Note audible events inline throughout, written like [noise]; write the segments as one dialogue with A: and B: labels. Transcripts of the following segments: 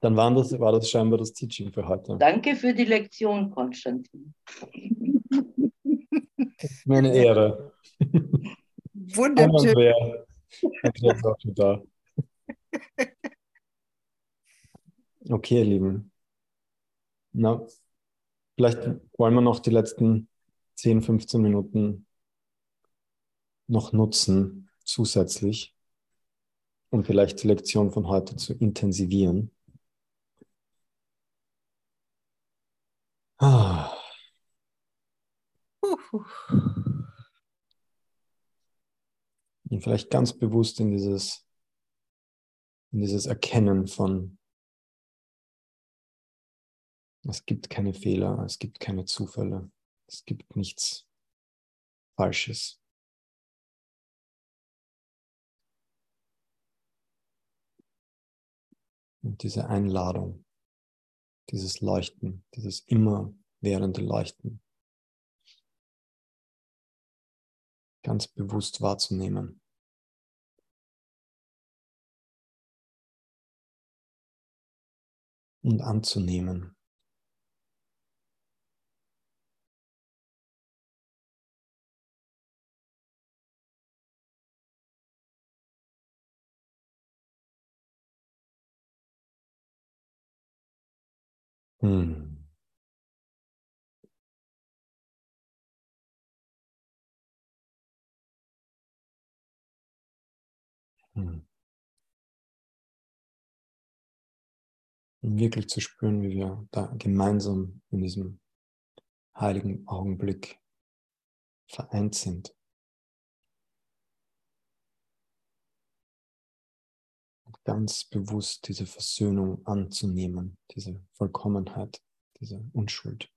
A: Dann war das, war das scheinbar das Teaching für heute.
B: Danke für die Lektion, Konstantin. [laughs]
A: Meine Ehre.
B: Wunderschön.
A: da. Okay, ihr Lieben. Na, vielleicht wollen wir noch die letzten 10, 15 Minuten noch nutzen, zusätzlich, um vielleicht die Lektion von heute zu intensivieren. Ah. Und vielleicht ganz bewusst in dieses, in dieses Erkennen von, es gibt keine Fehler, es gibt keine Zufälle, es gibt nichts Falsches. Und diese Einladung, dieses Leuchten, dieses immerwährende Leuchten, ganz bewusst wahrzunehmen. Und anzunehmen. Hm. Hm. Um wirklich zu spüren, wie wir da gemeinsam in diesem heiligen Augenblick vereint sind. Ganz bewusst diese Versöhnung anzunehmen, diese Vollkommenheit, diese Unschuld.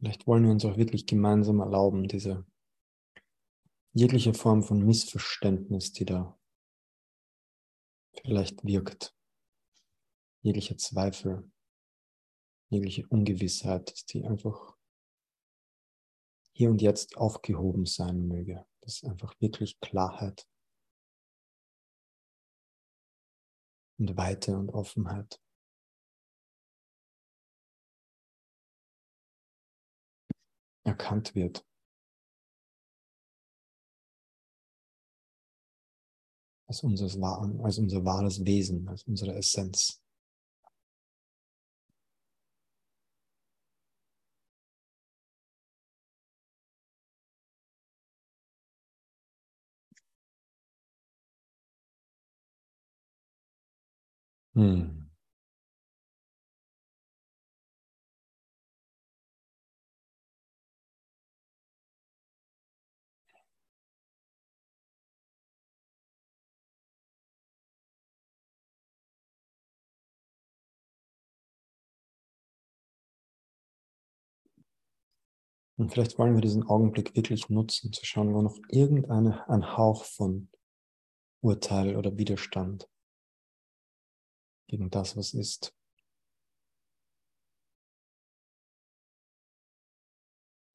A: Vielleicht wollen wir uns auch wirklich gemeinsam erlauben, diese jegliche Form von Missverständnis, die da vielleicht wirkt, jegliche Zweifel, jegliche Ungewissheit, dass die einfach hier und jetzt aufgehoben sein möge. Das ist einfach wirklich Klarheit und Weite und Offenheit. Erkannt wird. Als, unseres, als unser wahres Wesen, als unsere Essenz. Hm. Und vielleicht wollen wir diesen Augenblick wirklich nutzen, zu schauen, wo noch irgendein ein Hauch von Urteil oder Widerstand gegen das, was ist.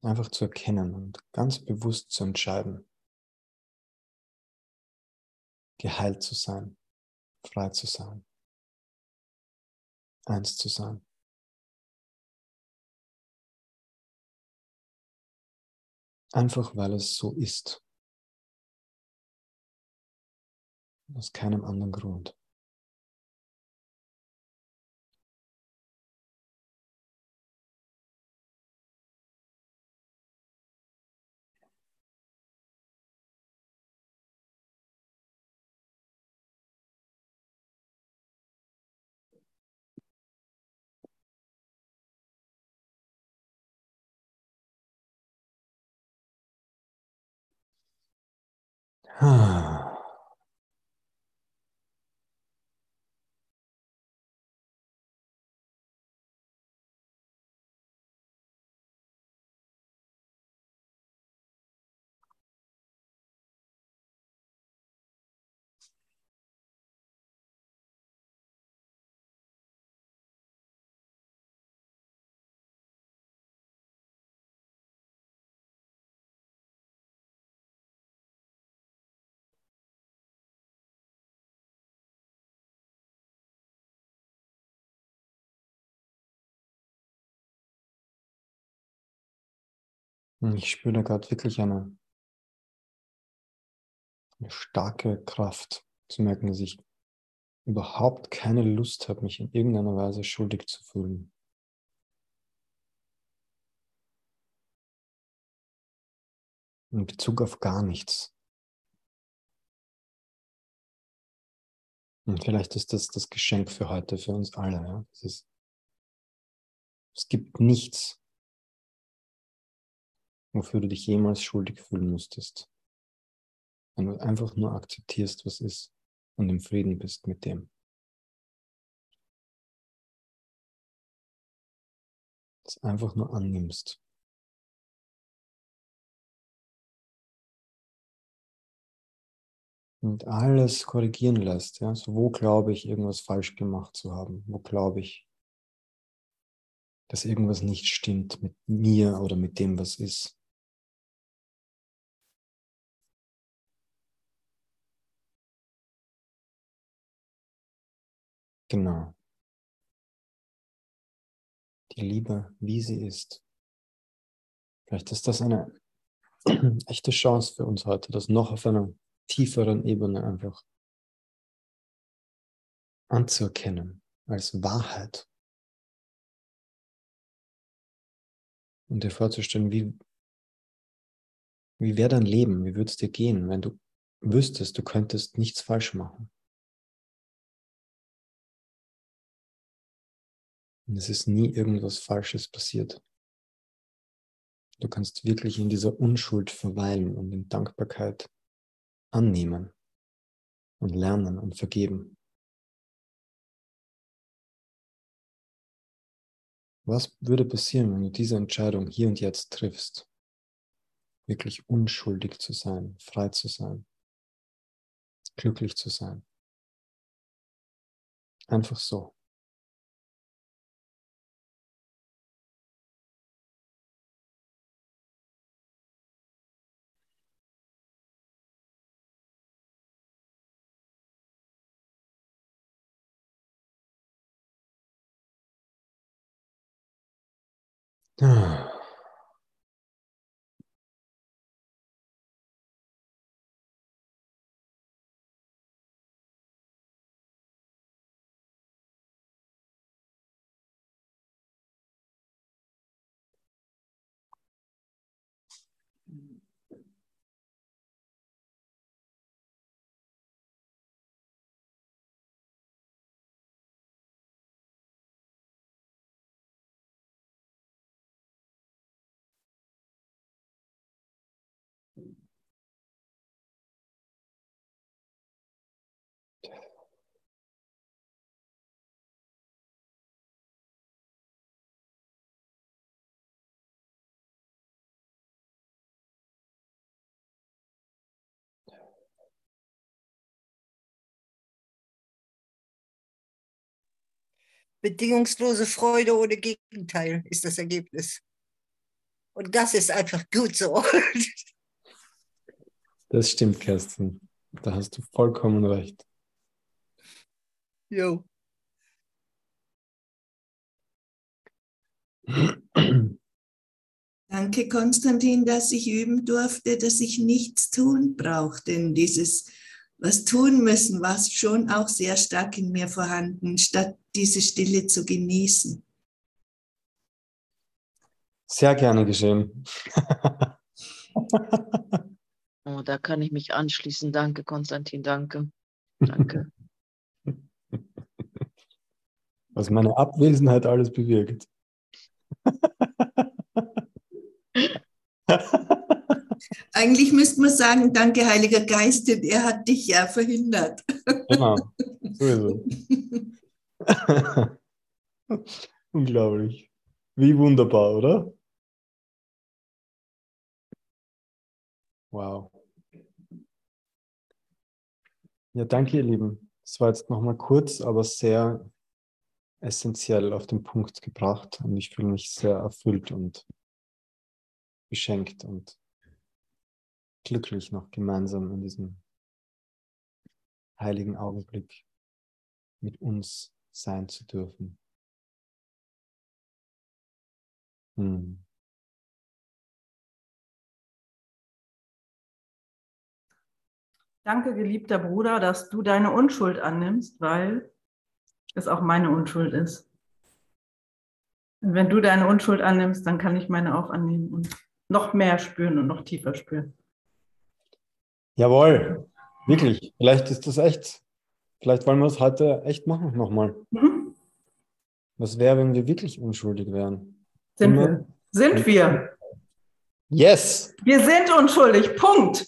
A: Einfach zu erkennen und ganz bewusst zu entscheiden, geheilt zu sein, frei zu sein, eins zu sein. Einfach weil es so ist. Aus keinem anderen Grund. 啊 ich spüre da gerade wirklich eine, eine starke Kraft zu merken, dass ich überhaupt keine Lust habe, mich in irgendeiner Weise schuldig zu fühlen. In Bezug auf gar nichts. Und vielleicht ist das das Geschenk für heute, für uns alle. Ja? Ist, es gibt nichts, wofür du dich jemals schuldig fühlen müsstest. Wenn du einfach nur akzeptierst, was ist und im Frieden bist mit dem. Es einfach nur annimmst. und alles korrigieren lässt. Ja? So, wo glaube ich, irgendwas falsch gemacht zu haben? Wo glaube ich, dass irgendwas nicht stimmt mit mir oder mit dem, was ist? Genau. Die Liebe, wie sie ist. Vielleicht ist das eine [clears throat] echte Chance für uns heute, das noch auf einer tieferen Ebene einfach anzuerkennen als Wahrheit. Und dir vorzustellen, wie, wie wäre dein Leben, wie würde es dir gehen, wenn du wüsstest, du könntest nichts falsch machen. Und es ist nie irgendwas Falsches passiert. Du kannst wirklich in dieser Unschuld verweilen und in Dankbarkeit annehmen und lernen und vergeben. Was würde passieren, wenn du diese Entscheidung hier und jetzt triffst? Wirklich unschuldig zu sein, frei zu sein, glücklich zu sein. Einfach so. Ah.
C: Bedingungslose Freude ohne Gegenteil ist das Ergebnis. Und das ist einfach gut so. [laughs]
A: Das stimmt, Kerstin. Da hast du vollkommen recht.
C: Jo. [clears throat]
D: Danke, Konstantin, dass ich üben durfte, dass ich nichts tun brauche. Denn dieses was tun müssen, war schon auch sehr stark in mir vorhanden, statt diese Stille zu genießen.
A: Sehr gerne geschehen. [laughs]
B: oh, da kann ich mich anschließen. Danke, Konstantin, danke. Danke. [laughs]
A: Was meine Abwesenheit alles bewirkt. [laughs]
D: Eigentlich müsste man sagen, danke Heiliger Geist, denn er hat dich ja verhindert.
A: Genau, so ist es. [laughs] Unglaublich. Wie wunderbar, oder? Wow. Ja, danke, ihr Lieben. Das war jetzt nochmal kurz, aber sehr essentiell auf den Punkt gebracht und ich fühle mich sehr erfüllt und beschenkt und glücklich noch gemeinsam in diesem heiligen Augenblick mit uns sein zu dürfen. Hm.
E: Danke, geliebter Bruder, dass du deine Unschuld annimmst, weil es auch meine Unschuld ist. Und wenn du deine Unschuld annimmst, dann kann ich meine auch annehmen und noch mehr spüren und noch tiefer spüren.
A: Jawohl, wirklich. Vielleicht ist das echt. Vielleicht wollen wir es heute echt machen nochmal.
E: Mhm.
A: Was wäre, wenn wir wirklich unschuldig wären?
E: Sind
A: Immer-
E: wir. Sind wir.
A: Yes!
E: Wir sind unschuldig. Punkt.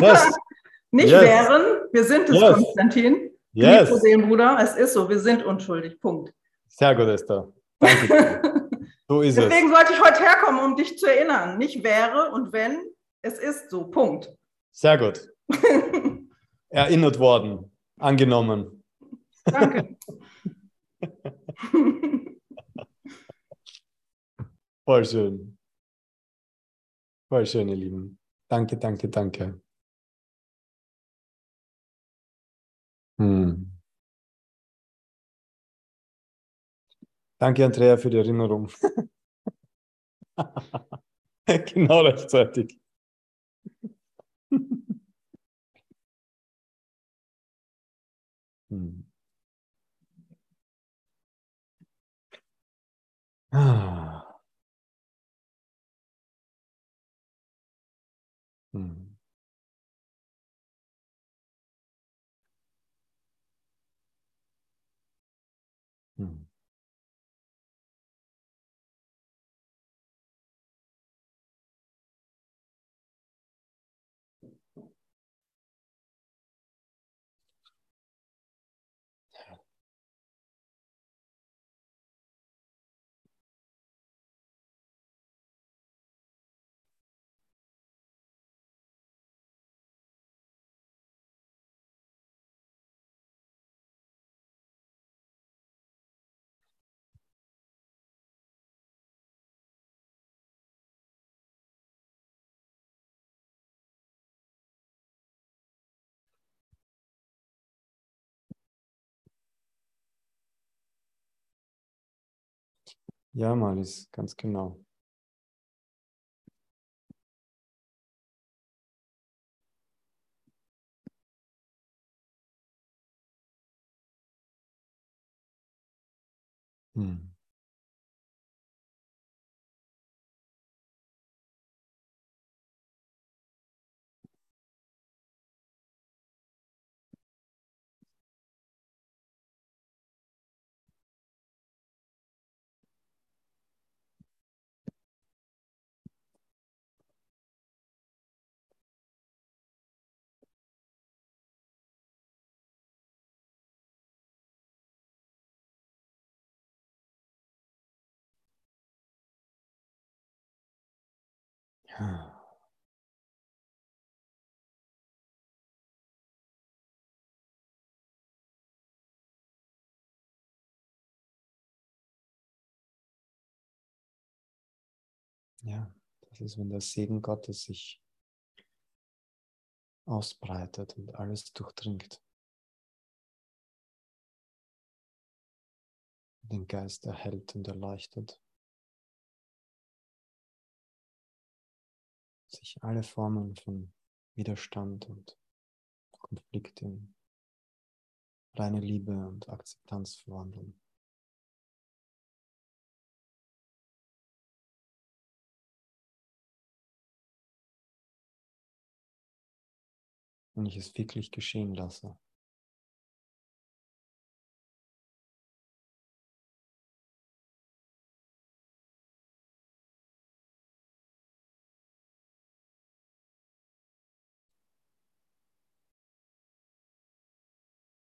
A: Yes! [laughs]
E: Nicht
A: Yes.
E: wären. Wir sind es,
A: Yes.
E: Konstantin.
A: Yes!
E: Geliebter Seelenbruder, es ist so. Wir sind unschuldig. Punkt.
A: Sehr gut, Esther. Danke. [laughs] So ist es.
E: Deswegen sollte ich heute herkommen, um dich zu erinnern. Nicht wäre und wenn, es ist so. Punkt.
A: Sehr gut. [laughs] Erinnert worden. Angenommen.
E: Danke. [laughs]
A: Voll schön. Voll schön, ihr Lieben. Danke, danke, danke. Hm. Danke, Andrea, für die Erinnerung. [laughs] genau rechtzeitig. Hm. Ah. Ja, Malis, ganz genau. Hm. Ja. Das ist, wenn der Segen Gottes sich ausbreitet und alles durchdringt. Den Geist erhält und erleuchtet. Alle Formen von Widerstand und Konflikt in reine Liebe und Akzeptanz verwandeln. Und ich es wirklich geschehen lasse.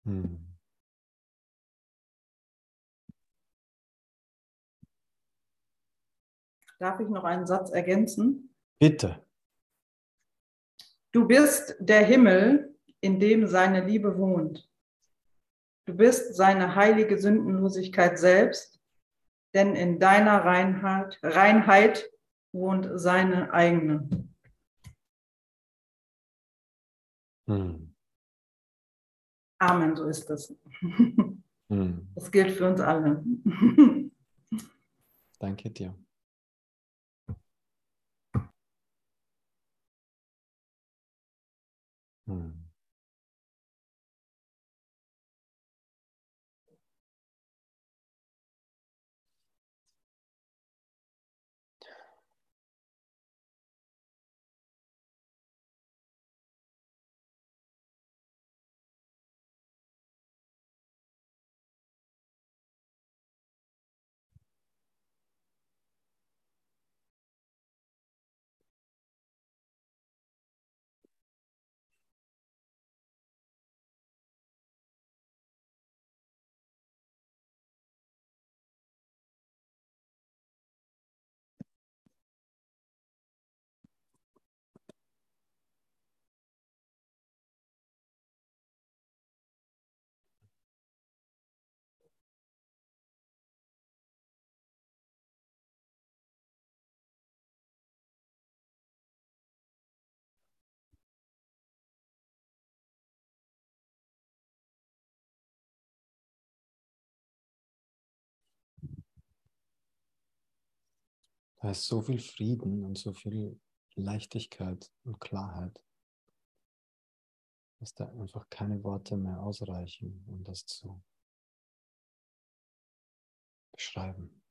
A: Hm.
E: Darf ich noch einen Satz ergänzen?
A: Bitte.
E: Du bist der Himmel, in dem seine Liebe wohnt. Du bist seine heilige Sündenlosigkeit selbst, denn in deiner Reinheit, Reinheit wohnt seine eigene.
A: Hm.
E: Amen, so ist es.
A: Hm.
E: Das gilt für uns alle.
A: Danke dir. Hm. Da ist so viel Frieden und so viel Leichtigkeit und Klarheit, dass da einfach keine Worte mehr ausreichen, um das zu beschreiben.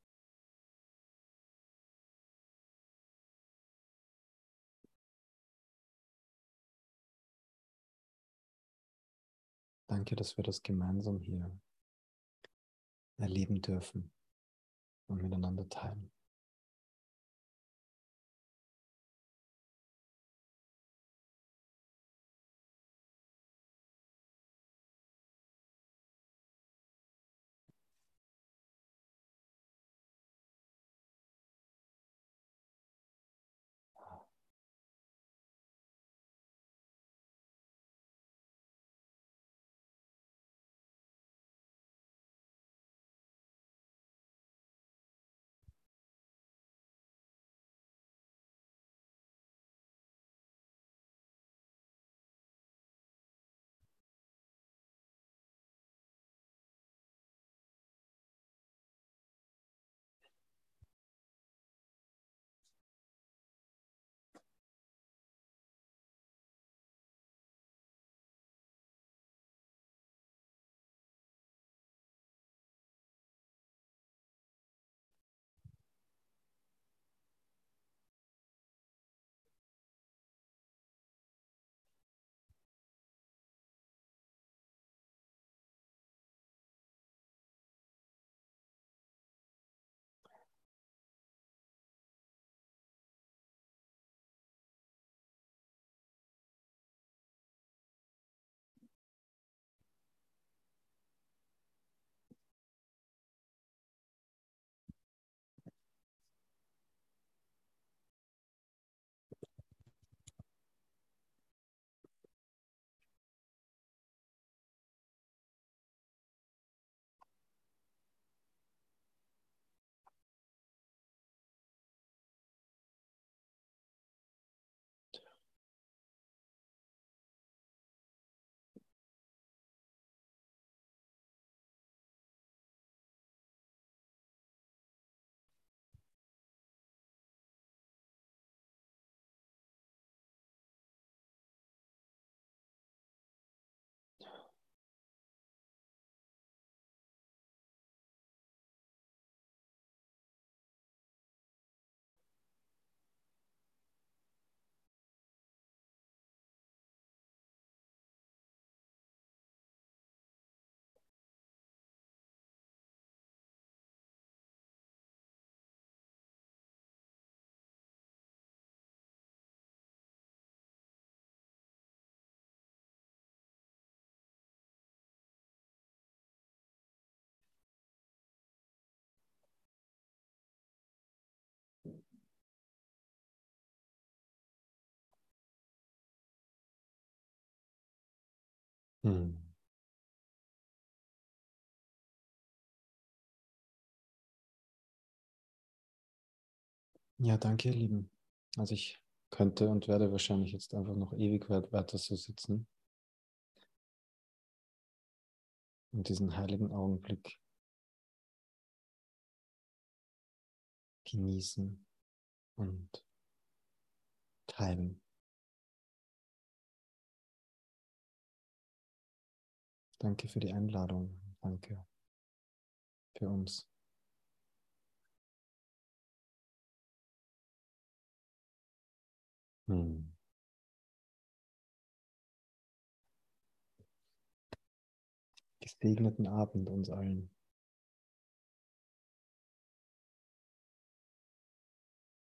A: Danke, dass wir das gemeinsam hier erleben dürfen und miteinander teilen. Hm. Ja, danke, ihr Lieben. Also ich könnte und werde wahrscheinlich jetzt einfach noch ewig weiter so sitzen und diesen heiligen Augenblick genießen und teilen. Danke für die Einladung. Danke für uns. Hm. Gesegneten Abend uns allen.